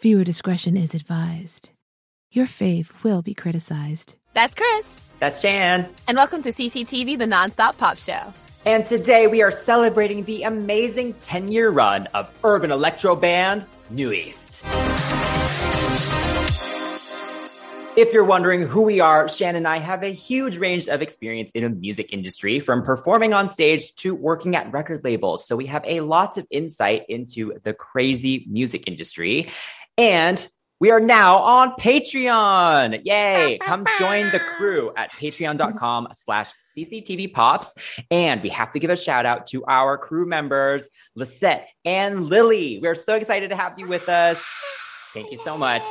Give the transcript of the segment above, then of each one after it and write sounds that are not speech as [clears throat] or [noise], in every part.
Viewer discretion is advised. Your fave will be criticized. That's Chris. That's Chan. And welcome to CCTV, the nonstop pop show. And today we are celebrating the amazing 10 year run of urban electro band NU'EST. If you're wondering who we are, Chan and I have a huge range of experience in the music industry, from performing on stage to working at record labels. So we have a lot of insight into the crazy music industry. And we are now on Patreon. Yay. [laughs] Come join the crew at patreon.com slash CCTV pops. And we have to give a shout out to our crew members, Lisette and Lily. We're so excited to have you with us. Thank you so much.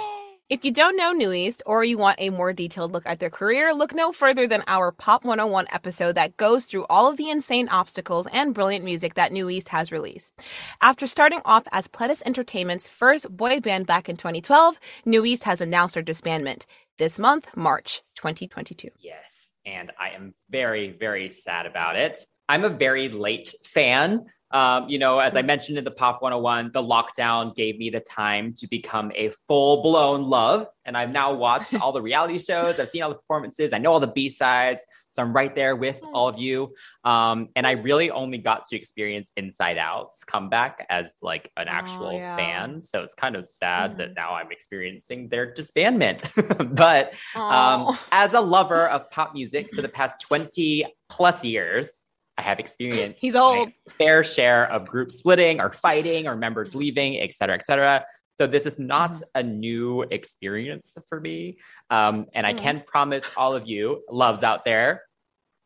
If you don't know NU'EST or you want a more detailed look at their career, look no further than our Pop 101 episode that goes through all of the insane obstacles and brilliant music that NU'EST has released. After starting off as Pledis Entertainment's first boy band back in 2012, New East has announced their disbandment this month, March 2022. Yes, and I am very, very sad about it. I'm a very late fan. Um, you know, as I mentioned in the Pop 101, the lockdown gave me the time to become a full blown love. And I've now watched [laughs] all the reality shows, I've seen all the performances, I know all the B sides. So I'm right there with all of you. Um, and I really only got to experience Inside Out's comeback as like an actual oh, yeah. fan. So it's kind of sad mm. that now I'm experiencing their disbandment. [laughs] but um, as a lover of pop music for the past [laughs] 20 plus years, I have experienced [laughs] He's old. fair share of group splitting or fighting or members leaving, et cetera, et cetera. So this is not mm-hmm. a new experience for me. Um, and I mm. can promise all of you loves out there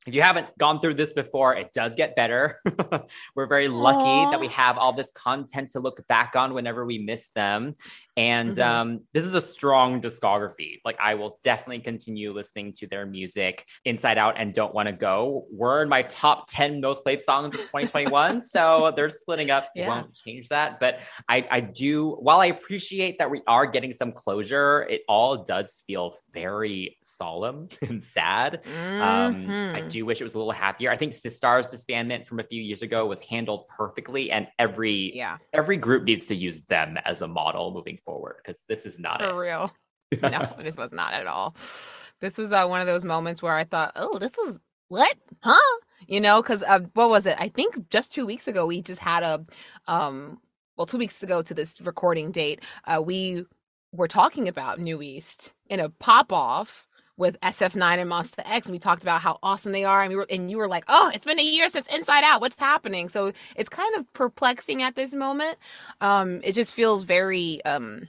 if you haven't gone through this before, it does get better. [laughs] We're very lucky Aww. that we have all this content to look back on whenever we miss them. And mm-hmm. um, this is a strong discography. Like, I will definitely continue listening to their music inside out and don't want to go. We're in my top 10 most played songs of 2021. so they're splitting up. Yeah. Won't change that. But I, I do, while I appreciate that we are getting some closure, it all does feel very solemn [laughs] and sad. Mm-hmm. Um, I mm-hmm. do wish it was a little happier. I think Sistar's disbandment from a few years ago was handled perfectly. And every, yeah. every group needs to use them as a model moving forward because this is not for it. real. [laughs] no, this was not at all. This was uh, one of those moments where I thought, oh, this is what, huh? You know, because uh, what was it? I think just two weeks ago we just had a, um, well, two weeks ago to this recording date, uh, we were talking about NU'EST in a pop off with SF9 and Monsta X, and we talked about how awesome they are, and we were, and you were like, "Oh, it's been a year since Inside Out. What's happening?" So it's kind of perplexing at this moment. Um, it just feels very um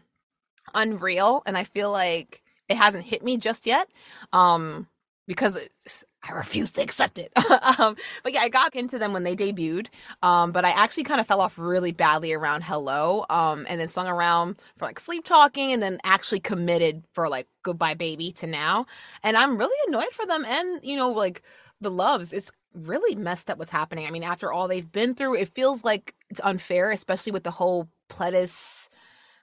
unreal, and I feel like it hasn't hit me just yet. Um, because I refuse to accept it. [laughs] um, but yeah, I got into them when they debuted. Um, but I actually kind of fell off really badly around Hello. Um, and then swung around for like sleep talking and then actually committed for like goodbye baby to now. And I'm really annoyed for them and, you know, like the loves. It's really messed up what's happening. I mean, after all they've been through, it feels like it's unfair, especially with the whole Pledis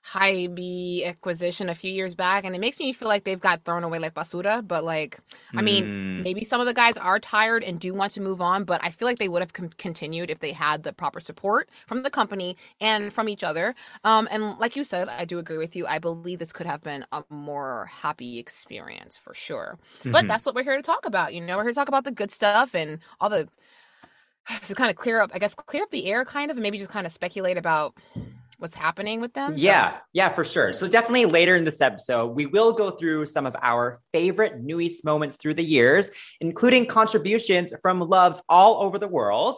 Hybe acquisition a few years back, and it makes me feel like they've got thrown away like basura. But like, I mean, mm. maybe some of the guys are tired and do want to move on, but I feel like they would have com- continued if they had the proper support from the company and from each other. Um, and like you said, I do agree with you. I believe this could have been a more happy experience for sure. Mm-hmm. But that's what we're here to talk about. You know, we're here to talk about the good stuff and all the [sighs] to kind of clear up, I guess, clear up the air, kind of, and maybe just kind of speculate about what's happening with them? Yeah, so. yeah, for sure. So definitely later in this episode, we will go through some of our favorite NU'EST moments through the years, including contributions from loves all over the world.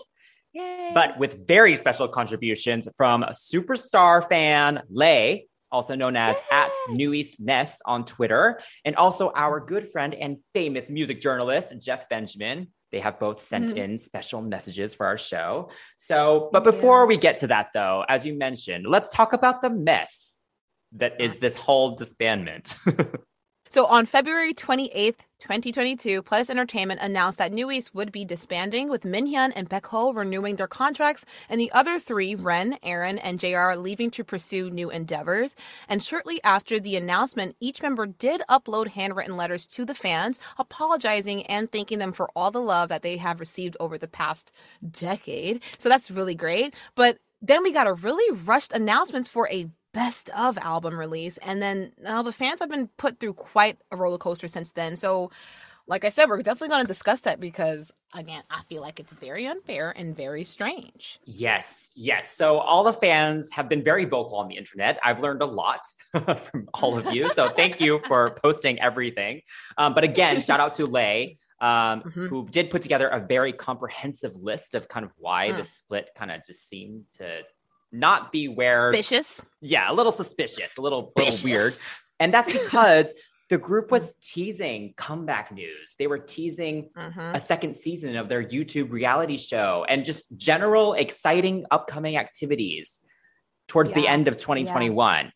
Yay. But with very special contributions from a superstar fan, Lay, also known as Yay. at NU'EST Nest on Twitter, and also our good friend and famous music journalist, Jeff Benjamin, they have both sent mm-hmm. in special messages for our show. So, but before yeah. we get to that, though, as you mentioned, let's talk about the mess that is this whole disbandment. [laughs] So on February 28th, 2022, Pledis Entertainment announced that NU'EST would be disbanding with Minhyun and Baekho renewing their contracts and the other three, Ren, Aaron, and JR, leaving to pursue new endeavors. And shortly after the announcement, each member did upload handwritten letters to the fans, apologizing and thanking them for all the love that they have received over the past decade. So that's really great. But then we got a really rushed announcements for a best of album release. And then now the fans have been put through quite a roller coaster since then. So, like I said, we're definitely going to discuss that because, again, I feel like it's very unfair and very strange. Yes, yes. So, all the fans have been very vocal on the internet. I've learned a lot [laughs] from all of you. So, thank you for [laughs] posting everything. Um, but again, shout out to Lay. Um, [laughs] mm-hmm. Who did put together a very comprehensive list of kind of why mm. the split kind of just seemed to not be where suspicious. Yeah, a little suspicious, a little, little weird. And that's because the group was teasing comeback news. They were teasing mm-hmm. a second season of their YouTube reality show and just general exciting upcoming activities towards yeah. the end of 2021. Yeah.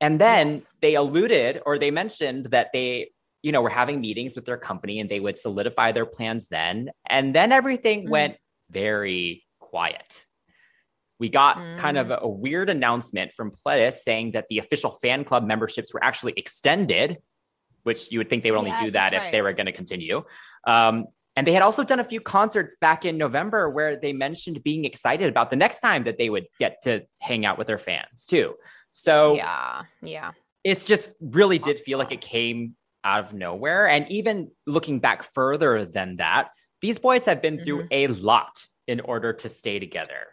And then yes. they alluded or they mentioned that they, you know, were having meetings with their company and they would solidify their plans then. And then everything mm-hmm. went very quiet we got mm. kind of mm. a, a, weird announcement from Pledis saying that the official fan club memberships were actually extended, which you would think they would only yes, do that if right. they were going to continue. Um, and they had also done a few concerts back in November where they mentioned being excited about the next time that they would get to hang out with their fans too. So yeah, yeah, it's just really did feel like it came out of nowhere. And even looking back further than that, these boys have been mm-hmm. through a lot in order to stay together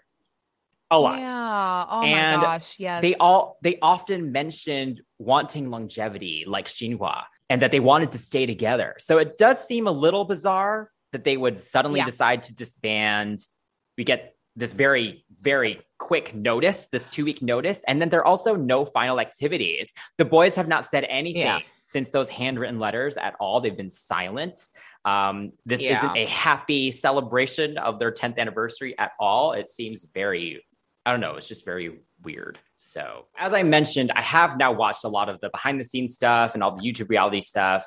a lot. Yeah. Oh and my gosh. Yes. They all they often mentioned wanting longevity, like Shinhwa, and that they wanted to stay together. So it does seem a little bizarre that they would suddenly yeah. decide to disband. We get this very, very quick notice, this two week notice. And then there are also no final activities. The boys have not said anything yeah. since those handwritten letters at all. They've been silent. Um, this yeah. isn't a happy celebration of their 10th anniversary at all. It seems very I don't know, it's just very weird. So, as I mentioned, I have now watched a lot of the behind the scenes stuff and all the YouTube reality stuff.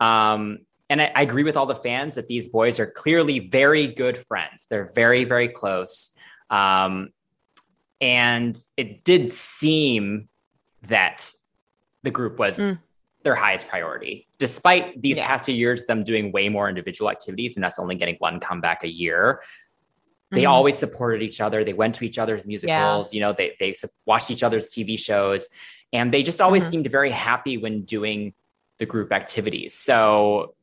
Um, and I, I, agree with all the fans that these boys are clearly very good friends. They're very, very close. Um, and it did seem that the group was mm. their highest priority, despite these yeah. past few years, them doing way more individual activities and us only getting one comeback a year they mm-hmm. always supported each other. They went to each other's musicals. Yeah. You know, they they watched each other's TV shows, and they just always mm-hmm. seemed very happy when doing the group activities. So,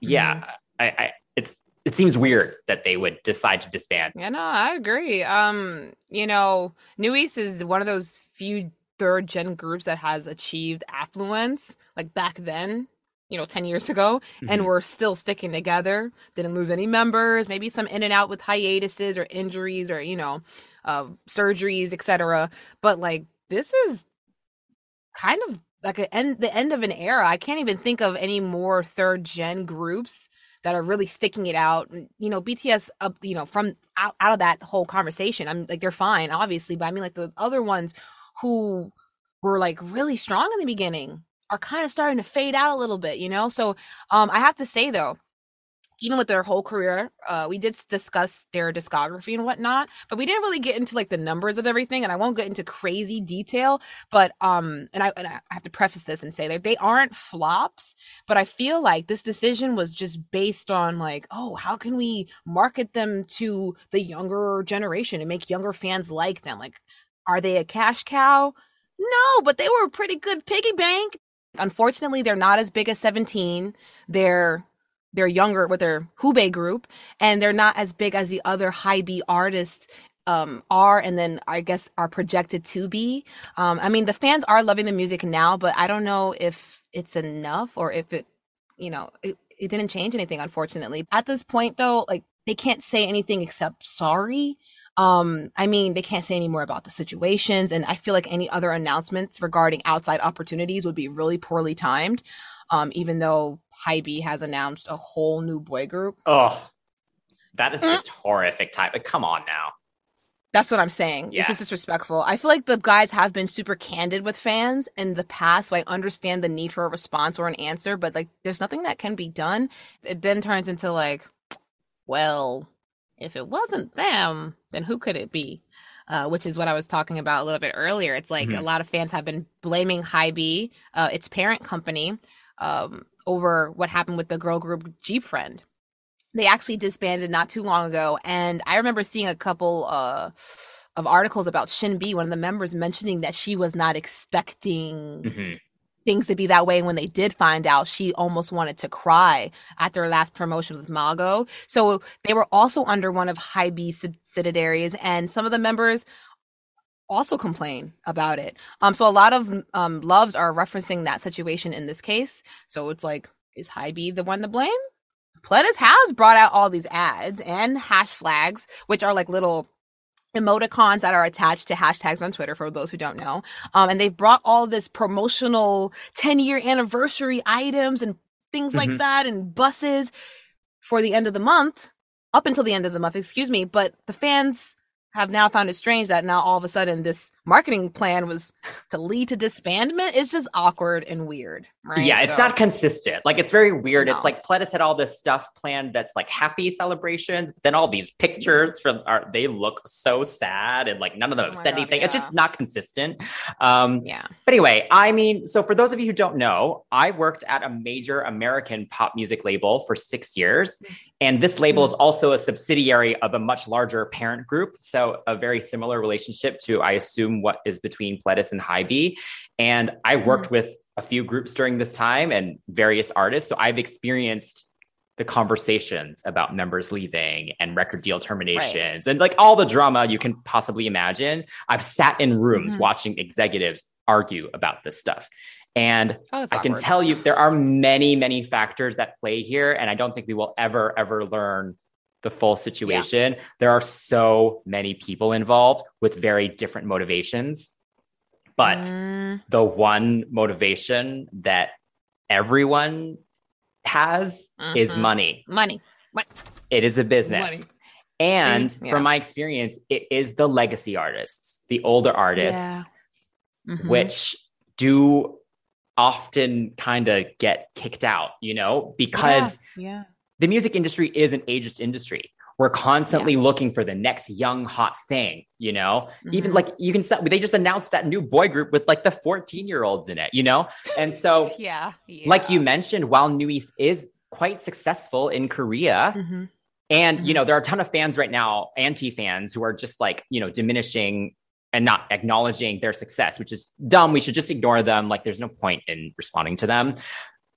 yeah, mm-hmm. I, I it's it seems weird that they would decide to disband. Yeah, no, I agree. Um, you know, NU'EST is one of those few third gen groups that has achieved affluence. Like back then, you know 10 years ago mm-hmm. and we're still sticking together. Didn't lose any members maybe some in and out with hiatuses or injuries or you know uh, surgeries etc but like this is kind of like an end the end of an era. I can't even think of any more third gen groups that are really sticking it out. You know bts up you know from out, out of that whole conversation i'm like they're fine obviously but i mean like the other ones who were like really strong in the beginning are kind of starting to fade out a little bit, you know? So um I have to say though, even with their whole career, uh, we did discuss their discography and whatnot, but we didn't really get into like the numbers of everything, and I won't get into crazy detail. But um, and I, and I have to preface this and say that they aren't flops, but I feel like this decision was just based on like, oh, how can we market them to the younger generation and make younger fans like them? Like, are they a cash cow? No, but they were a pretty good piggy bank. Unfortunately, they're not as big as 17. They're they're younger with their Hybe group, and they're not as big as the other Hybe artists um, are, and then I guess are projected to be. Um, I mean, the fans are loving the music now, but I don't know if it's enough or if it, you know, it, it didn't change anything. Unfortunately, at this point, though, like they can't say anything except sorry um, I mean, they can't say any more about the situations, and I feel like any other announcements regarding outside opportunities would be really poorly timed. Um, even though HYBE has announced a whole new boy group. Oh, that is just horrific type. Come on now. That's what I'm saying. Yeah. This is disrespectful. I feel like the guys have been super candid with fans in the past, so I understand the need for a response or an answer, but like there's nothing that can be done. It then turns into like, well, if it wasn't them, then who could it be? Uh, which is what I was talking about a little bit earlier. It's like Mhm. a lot of fans have been blaming Hybe, uh, its parent company, um, over what happened with the girl group GFriend. They actually disbanded not too long ago, and I remember seeing a couple uh, of articles about SinB, one of the members, mentioning that she was not expecting Mhm. Things to be that way. And when they did find out, she almost wanted to cry at their last promotion with Mago. So they were also under one of Hybe subsidiaries, and some of the members also complain about it. Um, so a lot of um loves are referencing that situation in this case. So it's like, is Hybe the one to blame? Pledis has brought out all these ads and hash flags, which are like little emoticons that are attached to hashtags on Twitter for those who don't know. Um, and they've brought all this promotional 10 year anniversary items and things like Mhm. that and buses for the end of the month, up until the end of the month, excuse me. But the fans have now found it strange that now all of a sudden this marketing plan was to lead to disbandment. It's just awkward and weird, right? Yeah, it's So- not consistent. Like it's very weird. No. It's like Pledis had all this stuff planned that's like happy celebrations, but then all these pictures from are they look so sad and like none of them Oh said God, anything. It's just not consistent. Um Yeah. but anyway, I mean, so for those of you who don't know, I worked at a major American pop music label for six years. And this label Mm. is also a subsidiary of a much larger parent group. So a very similar relationship to, I assume, what is between Pledis and Hybe. And I Mm-hmm. worked with a few groups during this time and various artists. So I've experienced the conversations about members leaving and record deal terminations and like all the drama you can possibly imagine. I've sat in rooms Mhm. watching executives argue about this stuff. And Oh, I can tell you there are many, many factors that play here. And I don't think we will ever, ever learn the full situation. There are so many people involved with very different motivations. But Mm, the one motivation that everyone has is mhm. money. money. It is a business. Money. And Yeah. from my experience, it is the legacy artists, the older artists, Mhm. which do often kind of get kicked out, you know, because yeah. The music industry is an ageist industry. We're constantly looking for the next young hot thing, you know. Even Mhm. like you can set, they just announced that new boy group with like the 14 year olds in it, you know. And so, [laughs] yeah, yeah. like you mentioned, while NU'EST is quite successful in Korea, Mhm. and you Mhm. know, there are a ton of fans right now, anti fans, who are just like you know diminishing and not acknowledging their success, which is dumb. We should just ignore them. Like, there's no point in responding to them.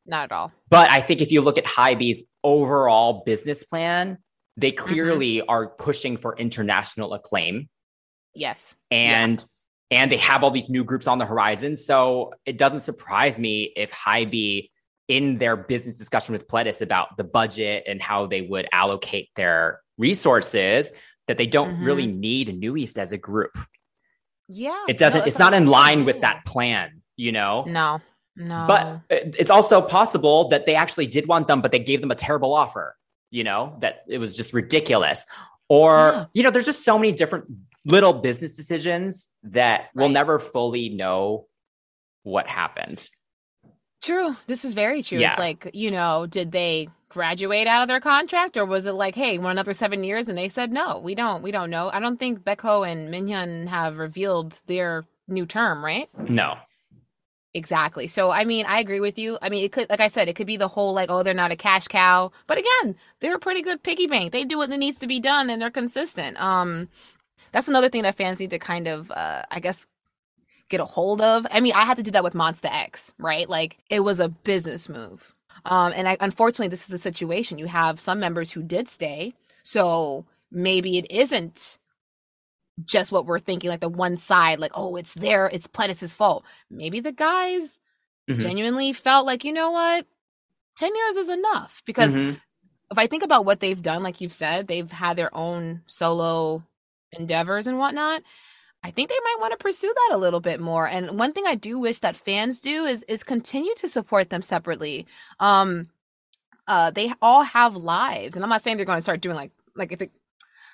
Not at all. But I think if you look at Hybe's overall business plan, they Mm-hmm. clearly are pushing for international acclaim Yes. and and they have all these new groups on the horizon. So it doesn't surprise me if Hybe in their business discussion with Pledis about the budget and how they would allocate their resources that they don't Mhm. really need NU'EST as a group. Yeah. It doesn't No, it's that's not in line with that plan, you know? No. No. But it's also possible that they actually did want them, but they gave them a terrible offer, you know, that it was just ridiculous. Or, Yeah. you know, there's just so many different little business decisions that we'll never fully know what happened. True. This is very true. Yeah. It's like, you know, did they graduate out of their contract or was it like, hey, we want another seven years? And they said, no, we don't. We don't know. I don't think Baekho and Minhyun have revealed their new term, right? No. Exactly. So, I mean, I agree with you. I mean, it could, like I said, it could be the whole like, oh, they're not a cash cow. But again, they're a pretty good piggy bank. They do what needs to be done and they're consistent. Um, that's another thing that fans need to kind of, uh, I guess, get a hold of. I mean, I had to do that with Monsta X, right? Like, it was a business move. Um, and I, unfortunately, this is the situation. You have some members who did stay. So maybe it isn't just what we're thinking, like the one side, like, oh, it's there, it's Pledis' fault. Maybe the guys Mhm. genuinely felt like, you know what, 10 years is enough. Because Mhm. if I think about what they've done, like you've said, they've had their own solo endeavors and whatnot. I think they might want to pursue that a little bit more. And one thing I do wish that fans do is is continue to support them separately. Um uh they all have lives. And I'm not saying they're going to start doing like like if it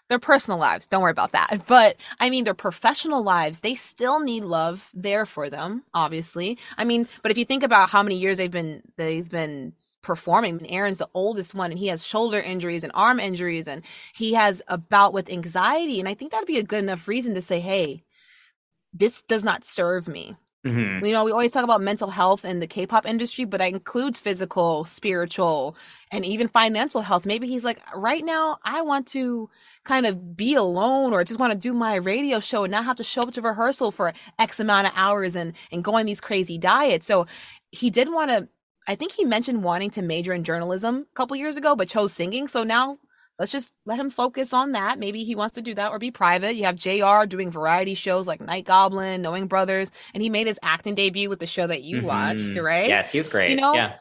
their personal lives. Don't worry about that. [laughs] But I mean, their professional lives, they still need love there for them, obviously. I mean, but if you think about how many years they've been, they've been performing. Aaron's the oldest one and he has shoulder injuries and arm injuries and he has a bout with anxiety. And I think that'd be a good enough reason to say, hey, this does not serve me. Mm-hmm. You know, we always talk about mental health in the K-pop industry, but that includes physical, spiritual, and even financial health. Maybe he's like, right now, I want to kind of be alone or just want to do my radio show and not have to show up to rehearsal for X amount of hours and and go on these crazy diets. So he did want to. I think he mentioned wanting to major in journalism a couple years ago, but chose singing. So now let's just let him focus on that. Maybe he wants to do that or be private. You have JR doing variety shows like Night Goblin, Knowing Brothers, and he made his acting debut with the show that you mm-hmm. watched, right? Yes, he was great. You know, yeah.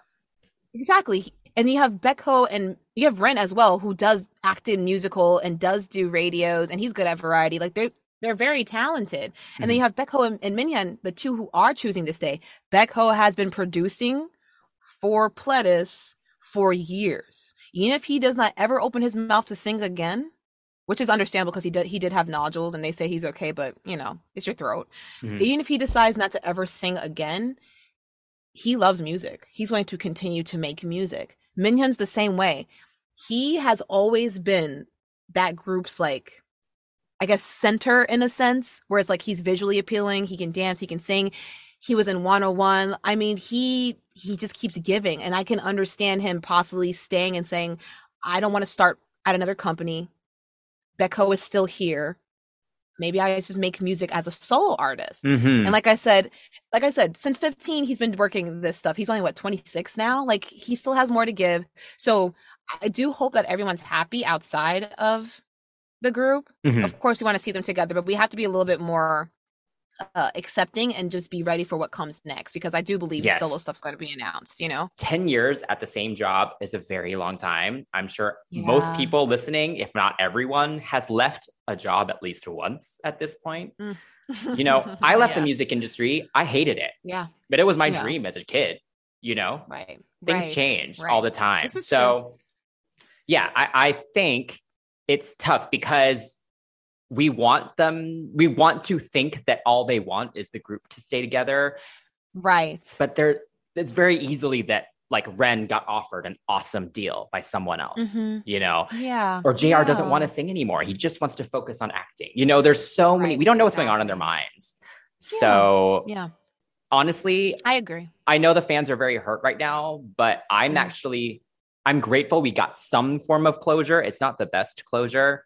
Exactly. And you have Baekho and you have Ren as well, who does act in musical and does do radios, and he's good at variety. Like they're they're very talented. Mm-hmm. And then you mm-hmm. have Baekho and, and Minhyun, the two who are choosing to stay. Baekho has been producing for Pledis for years even if he does not ever open his mouth to sing again, which is understandable because he did he did have nodules and they say he's okay, but you know, it's your throat. Mm-hmm. Even if he decides not to ever sing again, he loves music. He's going to continue to make music. Minhyun's the same way. He has always been that group's like I guess center in a sense, where it's like he's visually appealing, he can dance, he can sing. He was in 101. I mean, he he just keeps giving and I can understand him possibly staying and saying, I don't want to start at another company. Baekho is still here. Maybe I just make music as a solo artist. Mm-hmm. And like I said, like I said, since 15, he's been working this stuff. He's only what 26 now. Like he still has more to give. So I do hope that everyone's happy outside of the group. Mm-hmm. Of course, we want to see them together, but we have to be a little bit more uh, accepting and just be ready for what comes next because I do believe yes. solo stuff's going to be announced, you know? 10 years at the same job is a very long time. I'm sure yeah. most people listening, if not everyone, has left a job at least once at this point. Mm. you know, [laughs] I left yeah. the music industry. I hated it. Yeah. But it was my yeah. dream as a kid, you know? Right. Things right. change right. all the time. So, true. yeah, I, I think it's tough because we want them we want to think that all they want is the group to stay together right but there it's very easily that like ren got offered an awesome deal by someone else mm-hmm. you know yeah or jr yeah. doesn't want to sing anymore he just wants to focus on acting you know there's so right. many we don't know what's exactly. going on in their minds yeah. so yeah honestly i agree i know the fans are very hurt right now but i'm mm. actually i'm grateful we got some form of closure it's not the best closure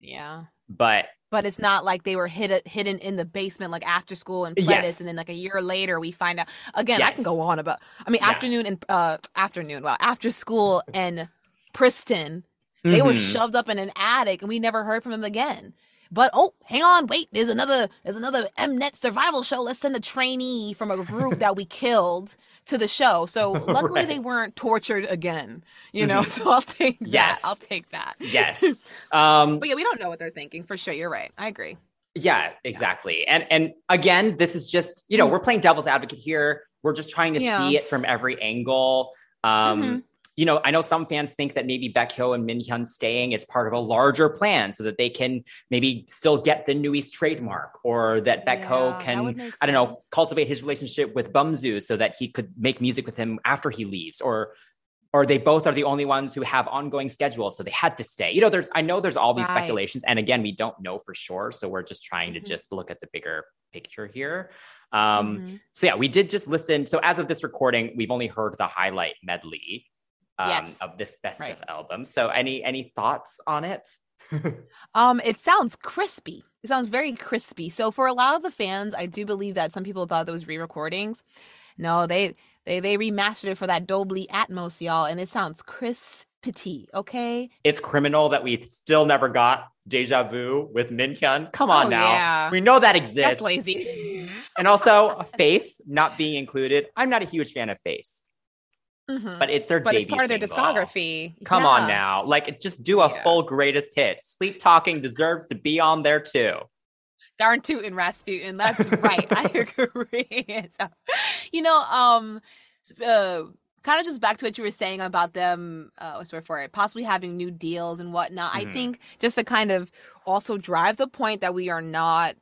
yeah but but it's not like they were hid- hidden in the basement like after school and Pledis, yes. and then like a year later we find out again yes. i can go on about i mean yeah. afternoon and uh afternoon well after school and Pristin they mm-hmm. were shoved up in an attic and we never heard from them again but oh hang on wait there's another there's another mnet survival show let's send a trainee from a group [laughs] that we killed to the show. So [laughs] luckily right. they weren't tortured again, you know. Mm-hmm. [laughs] So I'll take that. Yes. I'll take that. Yes. [laughs] Um But yeah, we don't know what they're thinking for sure. You're right. I agree. Yeah, exactly. Yeah. And and again, this is just, you know, mm-hmm. we're playing devil's advocate here. We're just trying to yeah. see it from every angle. Um mm-hmm you know, I know some fans think that maybe Baekho and Minhyun staying is part of a larger plan so that they can maybe still get the NU'EST trademark or that Baekho yeah, can, I don't know, cultivate his relationship with Bumzu so that he could make music with him after he leaves or or they both are the only ones who have ongoing schedules so they had to stay you know there's i know there's all these right. speculations and again we don't know for sure so we're just trying mm-hmm. to just look at the bigger picture here um mm-hmm. so yeah we did just listen so as of this recording we've only heard the highlight medley um, yes. of this best right. of album. So any any thoughts on it? [laughs] um, it sounds crispy. It sounds very crispy. So for a lot of the fans, I do believe that some people thought those re-recordings. No, they they they remastered it for that Dolby Atmos, y'all, and it sounds crispy. Okay, it's criminal that we still never got Deja Vu with Minhyun. Come on oh, now, yeah. we know that exists. That's lazy. and also, [laughs] Face not being included. I'm not a huge fan of Face. Mm-hmm. But it's their but debut. It's part of their discography. Come yeah. on now. Like just do a yeah. full greatest hit. Sleep Talking deserves to be on there too. Darn tootin' Rasputin. That's [laughs] right. I agree. [laughs] so, you know, um uh kind of just back to what you were saying about them, uh, what's the word for it, possibly having new deals and whatnot. Mhm. I think just to kind of also drive the point that we are not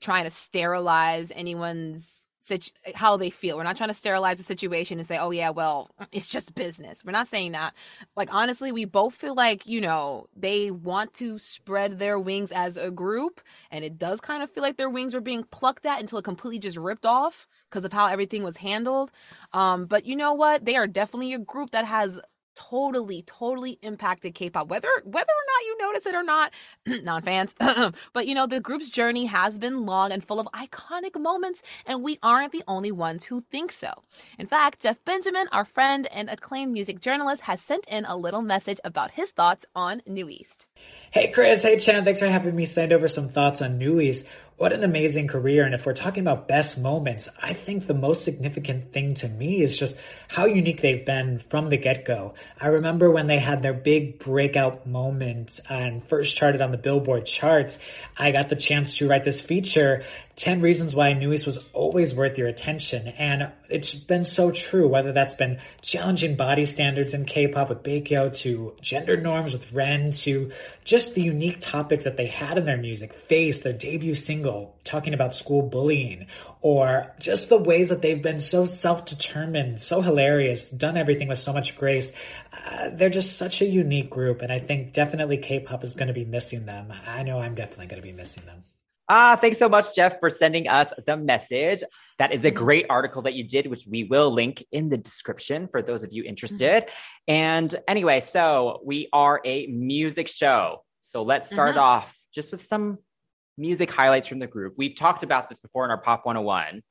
trying to sterilize anyone's situ- how they feel. We're not trying to sterilize the situation and say, "Oh yeah, well, [laughs] it's just business." We're not saying that. Like honestly, we both feel like, you know, they want to spread their wings as a group, and it does kind of feel like their wings are being plucked at until it completely just ripped off because of how everything was handled. Um, but you know what? They are definitely a group that has totally totally impacted k-pop whether whether or not you notice it or not [clears throat] non-fans [clears throat] but you know the group's journey has been long and full of iconic moments and we aren't the only ones who think so. In fact jeff benjamin our friend and acclaimed music journalist has sent in a little message about his thoughts on NU'EST. Hey Chris, hey Chan, thanks for having me send over some thoughts on NU'EST. What an amazing career. And if we're talking about best moments, I think the most significant thing to me is just how unique they've been from the get-go. I remember when they had their big breakout moment and first charted on the Billboard charts, I got the chance to write this feature, 10 reasons why East was always worth your attention. And it's been so true, whether that's been challenging body standards in K-pop with Baekho to gender norms with Ren to just the unique topics that they had in their music, Face, their debut single, talking about school bullying, or just the ways that they've been so self-determined, so hilarious, done everything with so much grace. Uh, they're just such a unique group, and I think definitely K-pop is going to be missing them. I know I'm definitely going to be missing them. Ah, thanks so much, Jeff, for sending us the message. That is a great article that you did, which we will link in the description for those of you interested. And anyway, so we are a music show. So let's start Mhm. off just with some music highlights from the group. We've talked about this before in our Pop 101.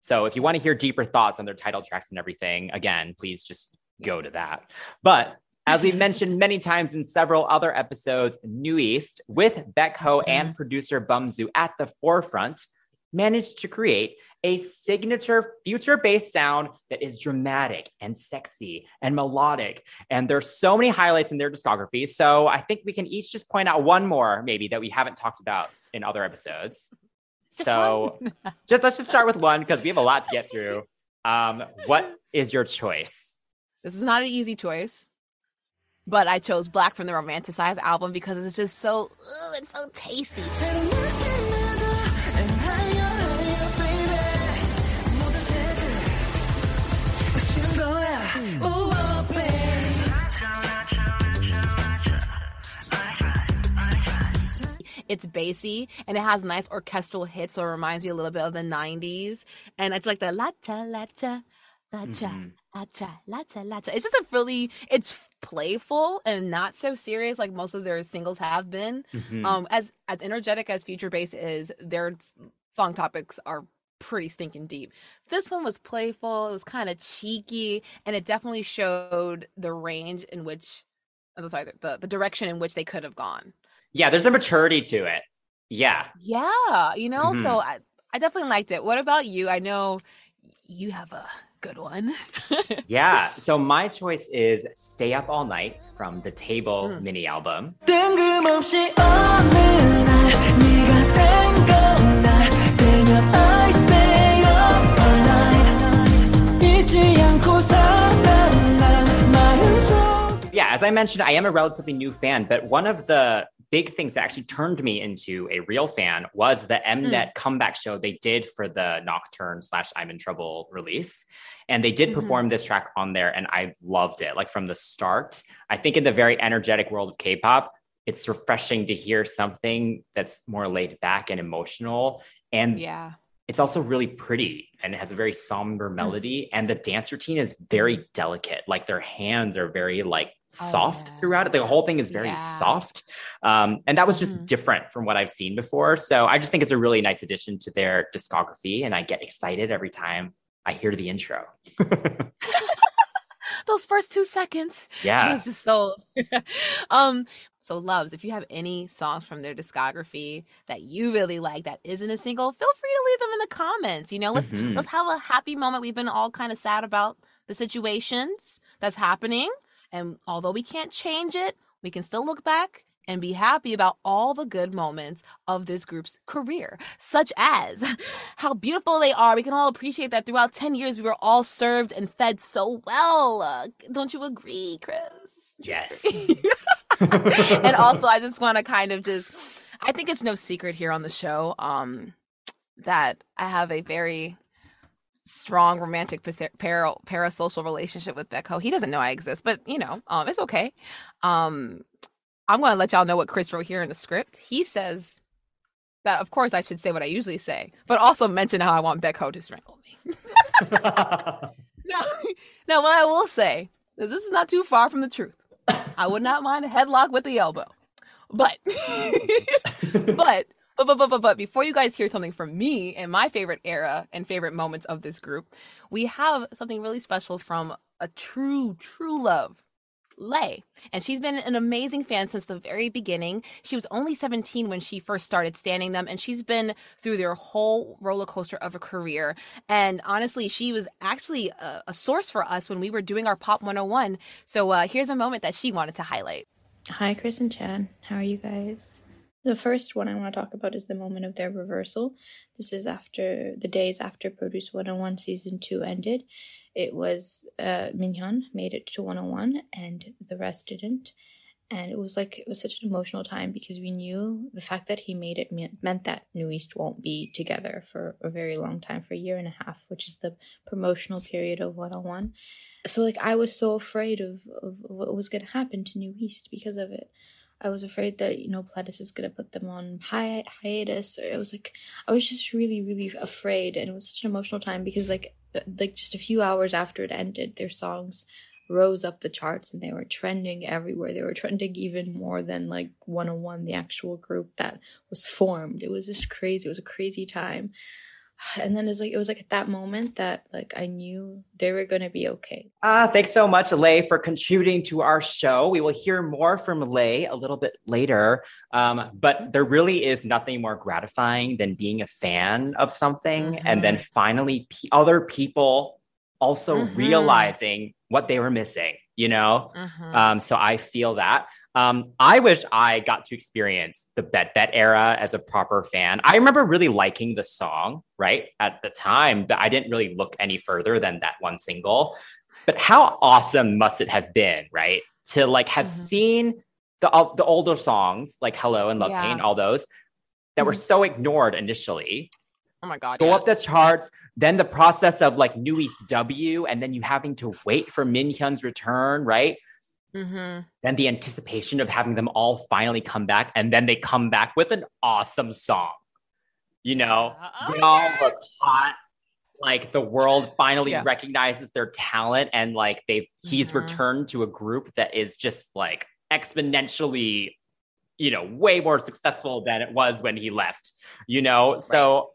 So if you want to hear deeper thoughts on their title tracks and everything, again, please just go to that. But as we've mentioned many times in several other episodes, NU'EST, with Baekho and mm-hmm. producer Bumzu at the forefront, managed to create a signature future based sound that is dramatic and sexy and melodic. And there's so many highlights in their discography. So I think we can each just point out one more, maybe, that we haven't talked about in other episodes. [laughs] So [laughs] just let's just start with one because we have a lot to get through. Um, what is your choice? This is not an easy choice. But I chose Black from the Romanticized album because it's just so, ugh, it's so tasty. It's bassy and it has nice orchestral hits, so it reminds me a little bit of the 90s. And it's like the la cha la cha la cha Mhm. la cha la cha la cha. It's just a really it's playful and not so serious like most of their singles have been. Mhm. Um, as as energetic as Future Bass is, their song topics are pretty stinking deep. This one was playful, it was kind of cheeky, and it definitely showed the range in which, I'm sorry, the the direction in which they could have gone. Yeah, there's a maturity to it. Yeah. Yeah. You know, mm-hmm. so I, I definitely liked it. What about you? I know you have a good one. [laughs] yeah. So my choice is Stay Up All Night from the Table mm. mini album. yeah, as I mentioned, I am a relatively new fan, but one of the big things that actually turned me into a real fan was the Mnet comeback show they did for the Nocturne slash I'm in Trouble release. And they did Mhm. perform this track on there, and I loved it. Like from the start, I think in the very energetic world of K pop, it's refreshing to hear something that's more laid back and emotional. And yeah. it's also really pretty and it has a very somber Mm. melody and the dance routine is very delicate like their hands are very like soft Oh, yeah. throughout it the whole thing is very Yeah. soft um, and that was just Mhm. different from what i've seen before so i just think it's a really nice addition to their discography and i get excited every time i hear the intro [laughs] [laughs] Those first two seconds. Yeah was just sold. [laughs] um, so loves, if you have any songs from their discography that you really like that isn't a single, feel free to leave them in the comments. You know, let's Mhm. let's have a happy moment. We've been all kind of sad about the situations that's happening. And although we can't change it, we can still look back and be happy about all the good moments of this group's career, such as [laughs] how beautiful they are. We can all appreciate that throughout 10 years we were all served and fed so well. Uh, don't you agree, Chris? Yes. [laughs] and also, I just want to kind of just, I think it's no secret here on the show um, that I have a very strong romantic para- parasocial relationship with Baekho. He doesn't know I exist, but you know, um, it's okay. Um, I'm going to let y'all know what Chris wrote here in the script. He says that, of course, I should say what I usually say, but also mention how I want Baekho to strangle me. [laughs] now, now, what I will say is this is not too far from the truth. I would not mind a headlock with the elbow, but, [laughs] but, but, but, but, but, but before you guys hear something from me and my favorite era and favorite moments of this group, we have something really special from a true, true love Lay. And she's been an amazing fan since the very beginning. She was only 17 when she first started standing them, and she's been through their whole roller coaster of a career. And honestly, she was actually a, a source for us when we were doing our Pop 101. So uh, here's a moment that she wanted to highlight. Hi, Chris and Chan. How are you guys? The first one I want to talk about is the moment of their reversal. This is after the days after Produce 101 season 2 ended it was uh, Minhyun made it to 101 and the rest didn't. And it was like, it was such an emotional time because we knew the fact that he made it meant that NU'EST won't be together for a very long time, for a year and a half, which is the promotional period of 101. So, like, I was so afraid of, of what was going to happen to NU'EST because of it. I was afraid that you know Pledis is gonna put them on hi- hiatus. Or it was like I was just really, really afraid, and it was such an emotional time because like uh, like just a few hours after it ended, their songs rose up the charts and they were trending everywhere. They were trending even more than like 101, the actual group that was formed. It was just crazy. It was a crazy time. [sighs] And then it's like it was like at that moment that like I knew they were gonna be okay. Ah, uh, thanks so much, Lay, for contributing to our show. We will hear more from Lay a little bit later. Um, but there really is nothing more gratifying than being a fan of something mm-hmm. and then mm-hmm. finally p- other people also mm-hmm. realizing what they were missing. You know, mm-hmm. um, so I feel that. Um, I wish I got to experience the Bet Bet era as a proper fan. I remember really liking the song, right? At the time, but I didn't really look any further than that one single. But how awesome must it have been, right? To like have mm-hmm. seen the uh, the older songs like Hello and Love yeah. Pain, all those that mm-hmm. were so ignored initially. Oh my god. Go yes. up the charts, then the process of like NU'EST W, and then you having to wait for Min Hyun's return, right? Mm-hmm. Then the anticipation of having them all finally come back, and then they come back with an awesome song. You know, they all look hot. Like the world finally yeah. recognizes their talent, and like they've he's mm-hmm. returned to a group that is just like exponentially, you know, way more successful than it was when he left. You know, right. so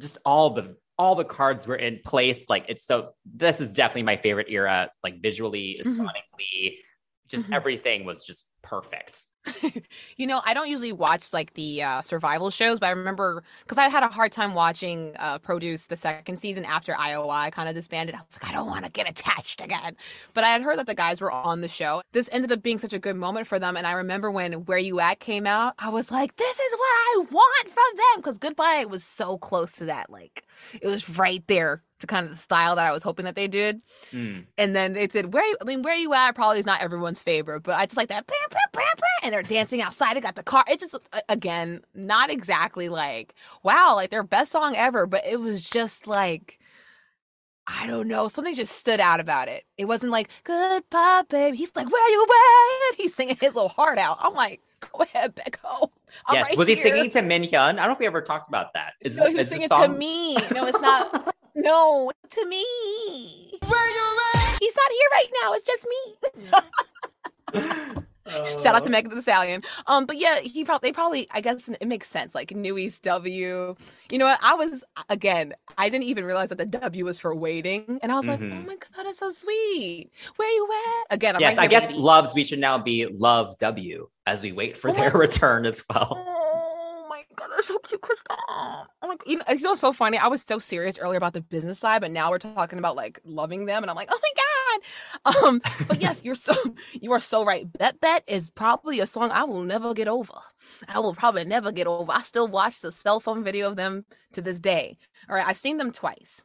just all the all the cards were in place. Like it's so. This is definitely my favorite era. Like visually, mm-hmm. sonically just mm-hmm. everything was just perfect. [laughs] you know, I don't usually watch like the uh, survival shows, but I remember because I had a hard time watching uh, Produce the second season after IOI kind of disbanded. I was like, I don't want to get attached again. But I had heard that the guys were on the show. This ended up being such a good moment for them. And I remember when Where You At came out, I was like, this is what I want from them because Goodbye was so close to that. Like, it was right there to kind of the style that I was hoping that they did. Mm. And then they said, "Where you, I mean, where you at?" Probably is not everyone's favorite, but I just like that. Bam, bam, bam, and they're dancing outside. They got the car. It just again, not exactly like wow, like their best song ever, but it was just like. I don't know. Something just stood out about it. It wasn't like goodbye, baby. He's like, "Where are you at?" He's singing his little heart out. I'm like, "Go ahead, Baekho." I'm yes, right was here. he singing to Min Hyun? I don't know if we ever talked about that. Is, no, he was singing to me. No, it's not. [laughs] No, to me. He's not here right now. It's just me. [laughs] Shout out to Megan Thee Stallion. Um, but yeah, he probably they probably I guess it makes sense. Like NU'EST W. You know what? I was again. I didn't even realize that the W was for waiting, and I was mm-hmm. like, oh my god, that's so sweet. Where you at? Again, I'm yes, I guess loves. We should now be love W as we wait for oh their [laughs] return as well. God, they're so cute, Crystal. Oh my, you know, it's so funny. I was so serious earlier about the business side, but now we're talking about like loving them, and I'm like, oh my god. Um, but yes, you're so you are so right. Bet Bet is probably a song I will never get over. I will probably never get over. I still watch the cell phone video of them to this day. All right, I've seen them twice,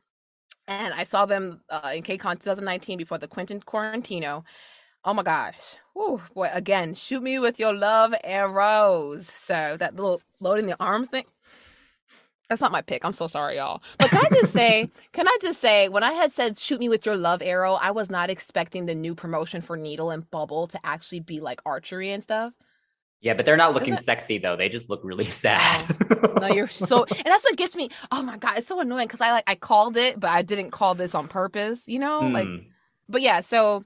and I saw them uh, in KCON 2019 before the Quentin Quarantino. Oh my gosh. Whew, boy, again, shoot me with your love arrows. So that little loading the arm thing. That's not my pick. I'm so sorry, y'all. But can I just say, [laughs] can I just say, when I had said shoot me with your love arrow, I was not expecting the new promotion for Needle and Bubble to actually be like archery and stuff. Yeah, but they're not looking sexy though. They just look really sad. no, you're so, [laughs] and that's what gets me. Oh my god, it's so annoying because I like I called it, but I didn't call this on purpose. You know, like, Hmm. but yeah. So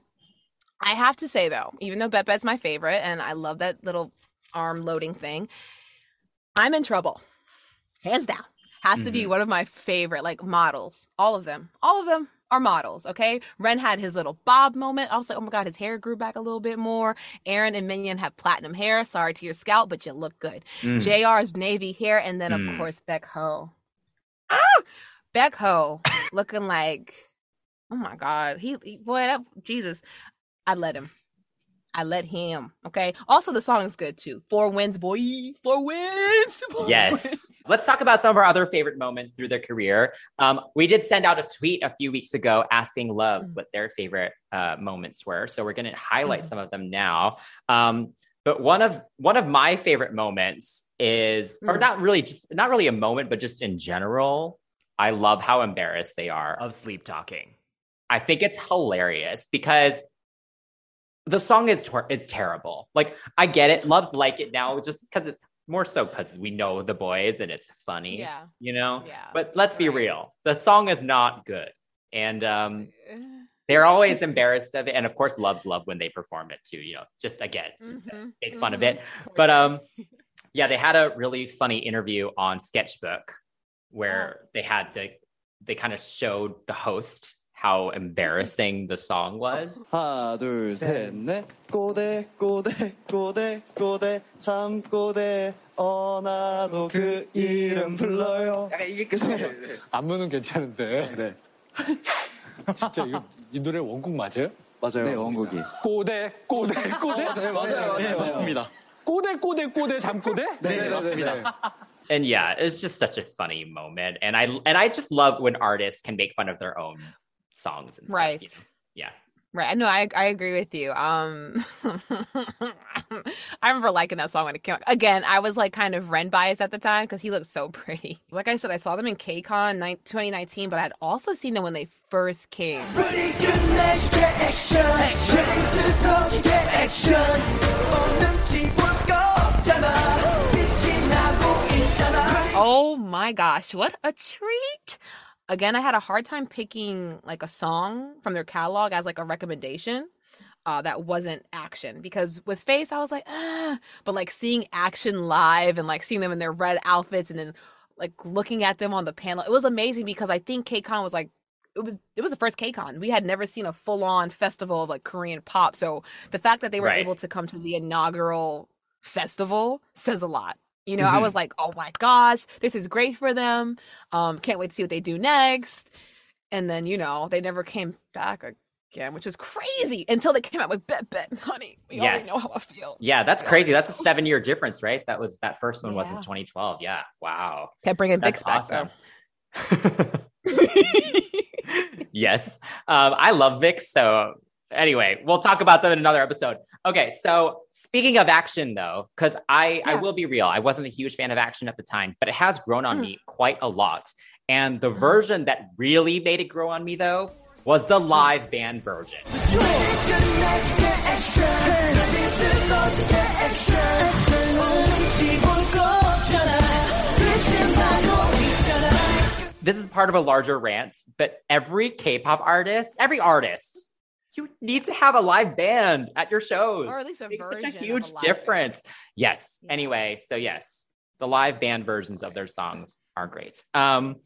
I have to say though, even though Bet Bet's my favorite, and I love that little arm loading thing, I'm in trouble, hands down. Has to be Mhm. one of my favorite like models. All of them, all of them are models. Okay, Ren had his little bob moment. I was like, oh my god, his hair grew back a little bit more. Aron and Minhyun have platinum hair. Sorry to your scalp, but you look good. Mm. JR's navy hair, and then of Mm. course Baekho. Ah, Baekho looking like, oh my god, he, he boy, that, Jesus, I let him. I let him. Okay. Also, the song is good too. Four wins, boy. Four wins. [laughs] Four Yes. wins. Let's talk about some of our other favorite moments through their career. Um, we did send out a tweet a few weeks ago asking Loves Mm. what their favorite uh, moments were. So we're going to highlight Mm. some of them now. Um, but one of one of my favorite moments is, or Mm. not really, just not really a moment, but just in general. I love how embarrassed they are of sleep talking. I think it's hilarious because the song is tor- it's terrible. Like I get it, loves like it now just because it's more so because we know the boys and it's funny, Yeah. you know. Yeah. But let's be Right. real, the song is not good, and um, [sighs] they're always embarrassed of it. And of course, loves love when they perform it too. You know, just again, just to Mhm, make fun of mhm. it. But um, yeah, they had a really funny interview on Sketchbook where Oh. they had to they kind of showed the host how embarrassing the song was. 하나 둘셋넷 꼬대 꼬대 꼬대 꼬대 참 꼬대 어 나도 그 이름 불러요 약간 이게 끝이에요 안무는 괜찮은데 네 진짜 이거 이 노래 원곡 맞아요? 맞아요 네 원곡이 꼬대 꼬대 꼬대 네 맞아요 네 맞습니다 꼬대 꼬대 꼬대 잠꼬대? 네 맞습니다 And yeah, it's just such a funny moment. And I and I just love when artists can make fun of their own songs and stuff, right. You know? Yeah. Right. No, I I agree with you. Um [laughs] I remember liking that song when it came out. Again, I was like kind of Ren biased at the time because he looked so [laughs] pretty. Like I said, I saw them in KCON 2019, but I'd also seen them when they first came. Oh my gosh, what a treat! Again, I had a hard time picking like a song from their catalog as like a recommendation. Uh, that wasn't action because with Face I was like, ah, but like seeing action live and like seeing them in their red outfits and then like looking at them on the panel, it was amazing because I think KCON was like it was it was the first KCON. We had never seen a full on festival of like Korean pop, so the fact that they were Right. able to come to the inaugural festival says a lot. You know, I Mhm. was like, oh my gosh, this is great for them. Um, can't wait to see what they do next. And then, you know, they never came back again, which is crazy until they came out with Bet Bet, honey. We Yes. already know how I feel. Yeah, that's crazy. That's a [laughs] seven year difference, right? That was that first one was in 2012. Yeah. Wow. Kept bringing That's VIXX back awesome. though. [laughs] [laughs] yes. Um, I love Vic. So anyway, we'll talk about them in another episode. Okay, so speaking of action though, because I, yeah. I will be real, I wasn't a huge fan of action at the time, but it has grown on mm. me quite a lot. And the version that really made it grow on me though was the hmm. live band version. This is part of a larger rant, but every K pop artist, every artist you need to have a live band at your shows. Or at least a version a of a huge live difference. Yes. Yeah. Anyway, so yes, the live band versions of their songs are great. Um,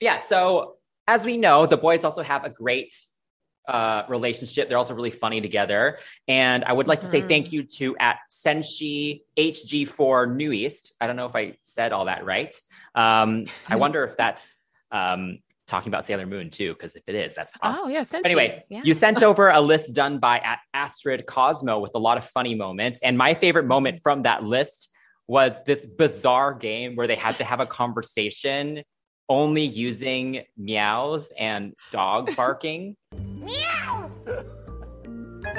yeah. So as we know, the boys also have a great uh, relationship. They're also really funny together. And I would like to say thank you to at Senshi HG4 NU'EST. I don't know if I said all that right. Um, I [laughs] wonder if that's um, talking about Sailor Moon too, because if it is, that's oh, awesome. Oh, yeah. Anyway, yeah. you sent [laughs] over a list done by Astrid Cosmo with a lot of funny moments. And my favorite moment mm-hmm. from that list was this bizarre game where they had to have a conversation only using meows and dog [laughs] barking. meow!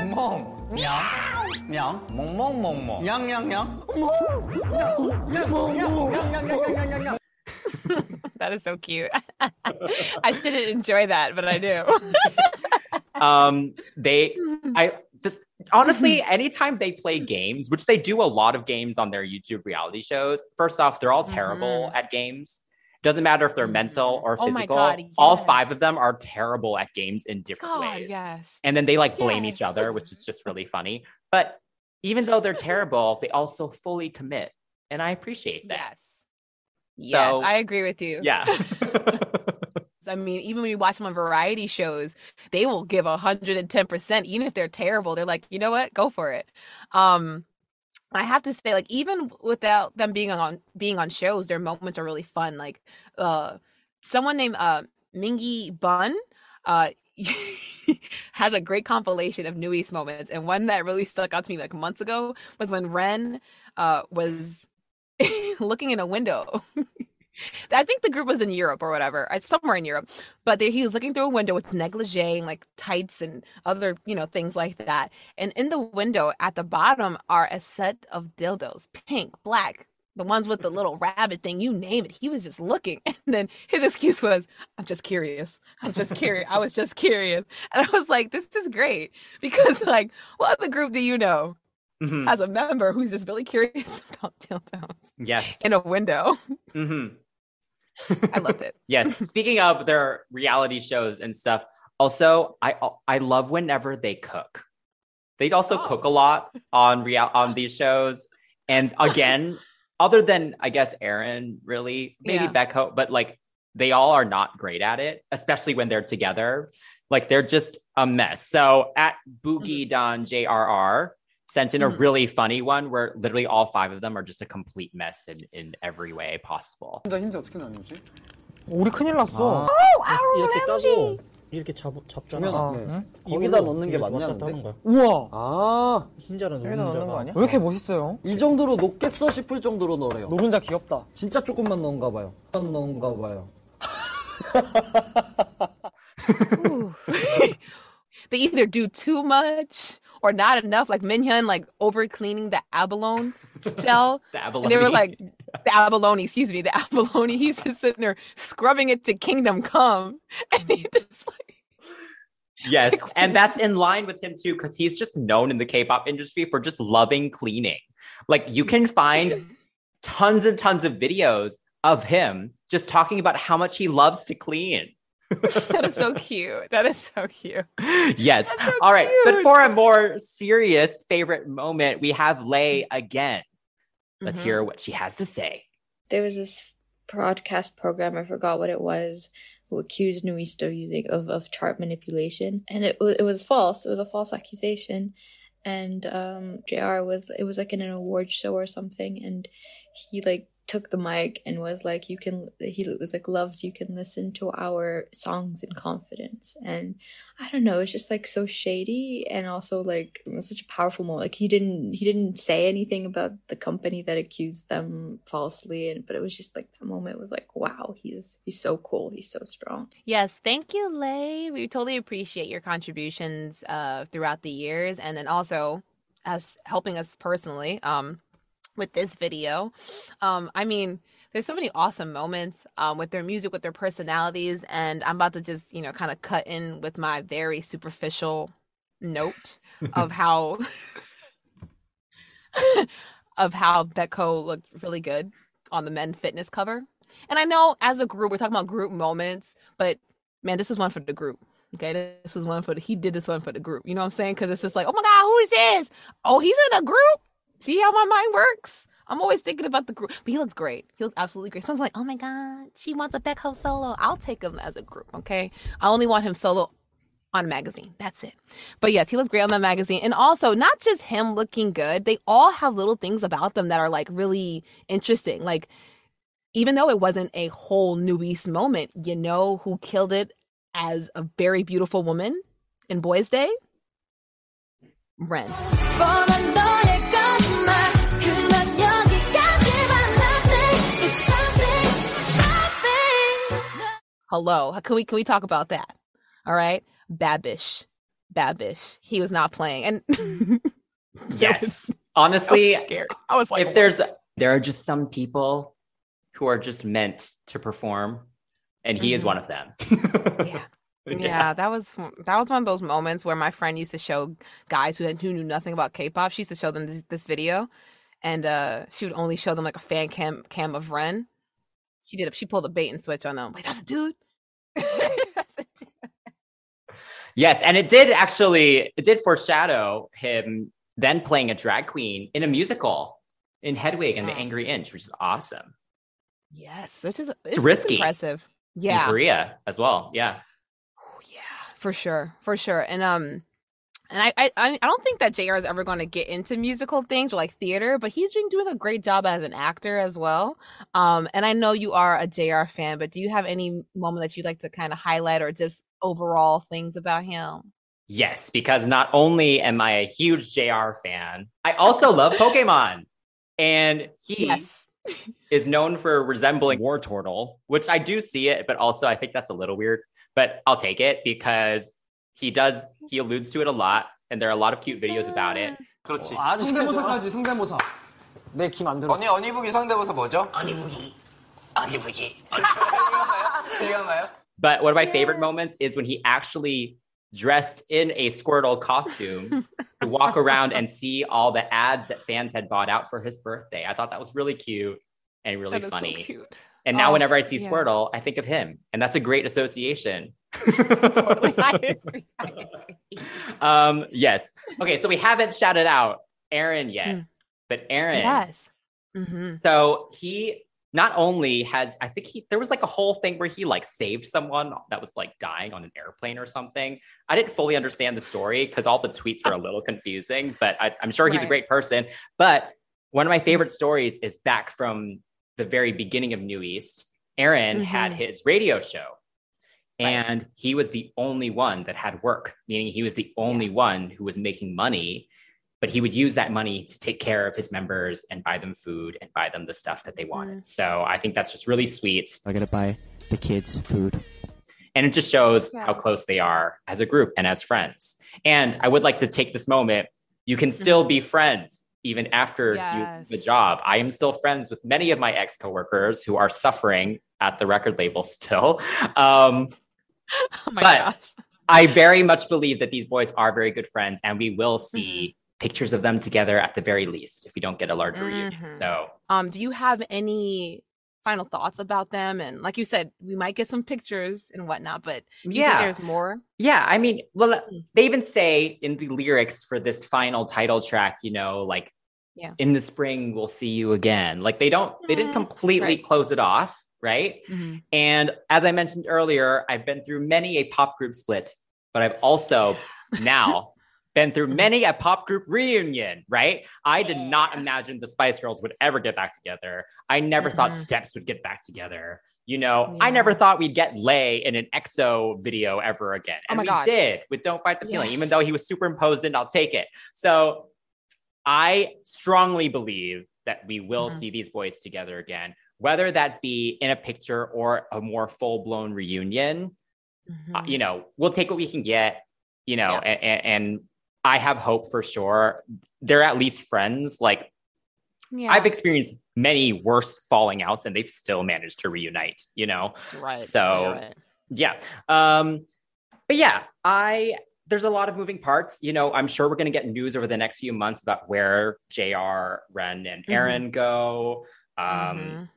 Mom. Meow. Meow. Mom, mom, mom, mom. Meow, meow, meow. Mom. Meow, meow, meow, meow, meow, meow, meow, meow. [laughs] that is so cute. [laughs] I still didn't enjoy that, but I do. [laughs] um they i th- honestly [laughs] anytime they play games which they do a lot of games on their youtube reality shows first off they're all terrible at games doesn't matter if they're mental or Oh physical God, all five of them are terrible at games in different God, ways yes. and then they like blame each other which is just really funny but even though they're terrible they also fully commit and i appreciate that Yes. Yes, So- I agree with you. yeah [laughs] [laughs] I mean, even when you watch them on variety shows, they will give hundred and ten percent, even if they're terrible. They're like, you know what, go for it. Um, I have to say, like, even without them being on being on shows, their moments are really fun. Like, uh, someone named uh Mingy Bun, uh. [laughs] has a great compilation of NU'EST moments, and one that really stuck out to me like months ago was when Ren uh was [laughs] looking in a window [laughs] I think the group was in Europe or whatever, uh, somewhere in Europe. But they, he was looking through a window with negligee and like tights and other, you know, things like that. And in the window at the bottom are a set of dildos, pink, black, the ones with the little rabbit thing, you name it. He was just looking. [laughs] And then his excuse was, I'm just curious. I'm just curious. I was just curious. And I was like, this is great. Because, like, what other group do you know Mhm. as a member who's just really curious [laughs] about dildos yes in a window? hmm I loved it. [laughs] yes. Speaking of their reality shows and stuff, also I I love whenever they cook. They also Oh. cook a lot on real on these shows. And [laughs] again, other than I guess Aron, really, maybe Yeah. Baekho, but like they all are not great at it, especially when they're together. Like they're just a mess. So at Boogie Don JRR sent in a Mhm. really funny one where literally all five of them are just a complete mess in, in every way possible. 나 힌지 어떻게 나누지? 우리 큰일 났어. 이렇게 까고 이렇게 잡, 잡잖아. 아, 네. 응? 거기다 이걸로 넣는 게 뒤에서 맞냐, 왔다 갔다 근데? 하는 거야. 우와. 아, 흰자랑 여기다 넣는 거 노른자가 아니야? 왜 이렇게 멋있어요? 이 정도로 녹겠어 싶을 정도로 넣으래요. 노른자 귀엽다. 진짜 조금만 넣은가 봐요. 넣은가 봐요. [laughs] [laughs] They either do too much or not enough. Like Minhyun, like over cleaning the abalone [laughs] shell. The And they were like, [laughs] the abalone, excuse me, the [laughs] abalone. He's just sitting there scrubbing it to kingdom come. And he just like, Yes, and that's in line with him too, because he's just known in the K-pop industry for just loving cleaning. Like you can find tons and tons of videos of him just talking about how much he loves to clean. [laughs] that is so cute. That is so cute. Yes. That's so All right. But for a more serious favorite moment, we have Lay again. Let's Mhm. hear what she has to say. there was this broadcast program i forgot what it was who accused NU'EST of using of, of chart manipulation and it, it was false it was a false accusation and um jr was it was like in an award show or something and he like took the mic and was like you can he was like loves you can listen to our songs in confidence. And i don't know it's just like so shady and also like such a powerful moment. Like he didn't he didn't say anything about the company that accused them falsely and but it was just like that moment was like wow he's he's so cool he's so strong. Yes, thank you, Lay. We totally appreciate your contributions uh, throughout the years, and then also as helping us personally um, with this video. Um, I mean, there's so many awesome moments um, with their music, with their personalities, and I'm about to just you know kind of cut in with my very superficial note [laughs] of how [laughs] of how Baekho looked really good on the men fitness cover. And I know as a group, we're talking about group moments, but man, this is one for the group. Okay, this is one for the, he did this one for the group. You know what I'm saying? Because it's just like, oh my God, who is this? Oh, he's in a group. See how my mind works? I'm always thinking about the group. But he looked great. He looked absolutely great. Someone's like, oh my God, she wants a Baekho solo. I'll take him as a group, okay? I only want him solo on a magazine. That's it. But yes, he looked great on that magazine. And also, not just him looking good, they all have little things about them that are like really interesting. Like, even though it wasn't a whole NU'EST moment, you know who killed it as a very beautiful woman in Boys Day? Ren. Hello. Can we can we talk about that? All right. Babish. Babish. He was not playing. And [laughs] Yes. Honestly, I. I was like, if there's there are just some people who are just meant to perform, and he is Mhm. one of them. [laughs] [laughs] yeah. Yeah, that was that was one of those moments where my friend used to show guys who had, who knew nothing about K-pop. She used to show them this, this video, and uh, she would only show them like a fan cam cam of Ren. She did. She pulled a bait and switch on them. Like [laughs] that's a dude. Yes, and it did actually it did foreshadow him then playing a drag queen in a musical in Hedwig and the Oh. Angry Inch, which is awesome. Yes, which is it's, it's risky. impressive. In Yeah, Korea as well. Yeah. Yeah. for sure, for sure. And um, and I I I don't think that Jr. is ever going to get into musical things or like theater, but he's been doing a great job as an actor as well. Um, and I know you are a Jr. fan, but do you have any moment that you'd like to kind of highlight or just overall things about him? Yes, because not only am I a huge JR fan, I also love Pokemon. And he Yes. [laughs] is known for resembling Wartortle, which I do see it, but also I think that's a little weird. But I'll take it because he does, he alludes to it a lot, and there are a lot of cute videos about it. 그렇지. 아주 성대모사까지 성대모사. 내기 만들어. 언니 언니북이 성대모사 뭐죠? 언니북이. 언니북이. 이건가요? But one of my favorite moments is when he actually dressed in a Squirtle costume to walk around and see all the ads that fans had bought out for his birthday. I thought that was really cute and really That is so funny. cute. And now Oh, whenever I see yeah. Squirtle, I think of him. And that's a great association. [laughs] I agree. I agree. um, yes. Okay, so we haven't shouted out Aron yet, Mm. but Aron. Yes. hmm So he not only has, I think he there was like a whole thing where he like saved someone that was like dying on an airplane or something. I didn't fully understand the story because all the tweets were a little confusing, but I, I'm sure he's a great person. But one of my favorite stories is back from the very beginning of New East. Aron had Mhm. his radio show. Right. And he was the only one that had work, meaning he was the only one who was making money but he would use that money to take care of his members and buy them food and buy them the stuff that they wanted. Mm. So I think that's just really sweet. I gotta buy the kids food. And it just shows Yeah. how close they are as a group and as friends. And I would like to take this moment. You can still be friends even after Mm-hmm. Yes. you the job. I am still friends with many of my ex coworkers who are suffering at the record label still. Um, [laughs] Oh my But- gosh. I very much believe that these boys are very good friends, and we will Mm-hmm. see pictures of them together at the very least if we don't get a larger reunion. Mhm. So Um, do you have any final thoughts about them? And like you said, we might get some pictures and whatnot, but do you Yeah. think there's more? Yeah, I mean, well, Mm. they even say in the lyrics for this final title track, you know, like, Yeah. in the spring we'll see you again. Like they don't, they didn't Mm, completely right. close it off, right? Mhm. And as I mentioned earlier, I've been through many a pop group split, but I've also [laughs] now been through many a pop group reunion, right? I did not imagine the Spice Girls would ever get back together. I never thought Mhm. Steps would get back together. You know, I never thought we'd get Lay in an EXO video ever again. Oh And my we God. did with Don't Fight the Feeling, even though he was superimposed in, I'll take it. So I strongly believe that we will Mhm. see these boys together again, whether that be in a picture or a more full blown reunion. uh, Mhm. you know, we'll take what we can get, you know, Yeah. and, and I have hope for sure. They're at least friends. Like yeah. I've experienced many worse falling outs and they've still managed to reunite, you know? right. so- right. Yeah. Um, but yeah, I there's a lot of moving parts. You know, I'm sure we're gonna get news over the next few months about where JR, Ren, and Mhm. Aron go. Um, Mhm.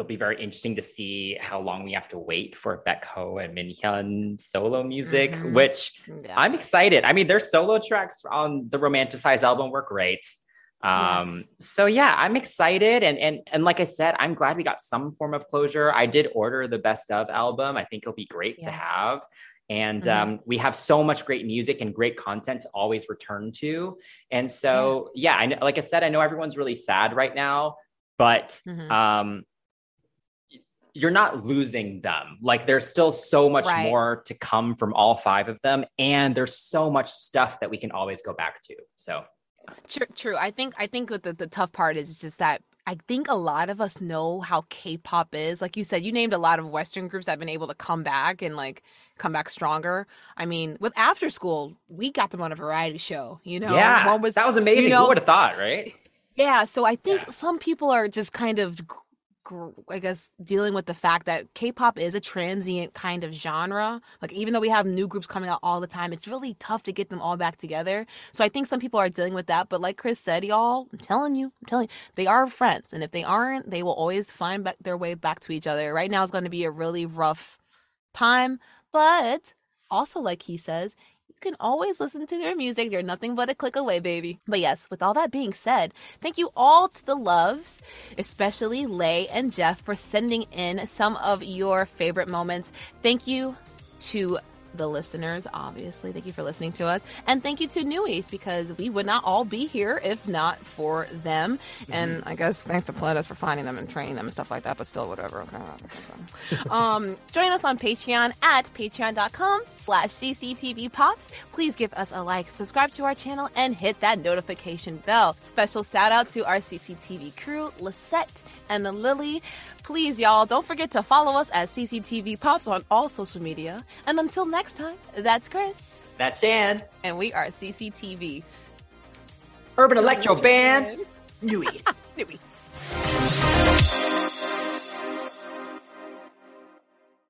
It'll be very interesting to see how long we have to wait for Baek Ho and Min Hyun solo music, Mhm. which Yeah. I'm excited. I mean, their solo tracks on the Romanticized album were great. Um, so yeah, I'm excited. And, and, and like I said, I'm glad we got some form of closure. I did order the best of album. I think it'll be great to have. And Mhm. um, we have so much great music and great content to always return to. And so, yeah, I like I said, I know everyone's really sad right now, but Mhm. um, you're not losing them. Like there's still so much Right. more to come from all five of them, and there's so much stuff that we can always go back to. So True, true. I think I think the, the tough part is just that I think a lot of us know how K-pop is. Like you said, you named a lot of Western groups that have been able to come back and like come back stronger. I mean, with After School, we got them on a variety show. You know, yeah, One was that was amazing. you know, Who would have thought, right? Yeah, so I think some people are just kind of, I guess, dealing with the fact that K-pop is a transient kind of genre. Like, even though we have new groups coming out all the time, it's really tough to get them all back together. So I think some people are dealing with that. But like Chris said, y'all, I'm telling you, I'm telling you, they are friends, and if they aren't, they will always find back their way back to each other. Right now is going to be a really rough time, but also, like he says, can always listen to their music. They're nothing but a click away, baby. But yes, with all that being said, thank you all to the loves, especially Lay and Jeff, for sending in some of your favorite moments. Thank you to the listeners, obviously. Thank you for listening to us. And thank you to Newies because we would not all be here if not for them. And I guess thanks to Pledis for finding them and training them and stuff like that, but still, whatever. Okay. okay. [laughs] um, join us on Patreon at patreon.com slash cctv pops. Please give us a like, subscribe to our channel, and hit that notification bell. Special shout out to our CCTV crew, Lisette and the Lily. Please, y'all, don't forget to follow us at CCTV Pops on all social media. And until next time, that's Chris. That's Dan, And we are CCTV. Urban Electro Band. [laughs] Newies. Newies. [laughs]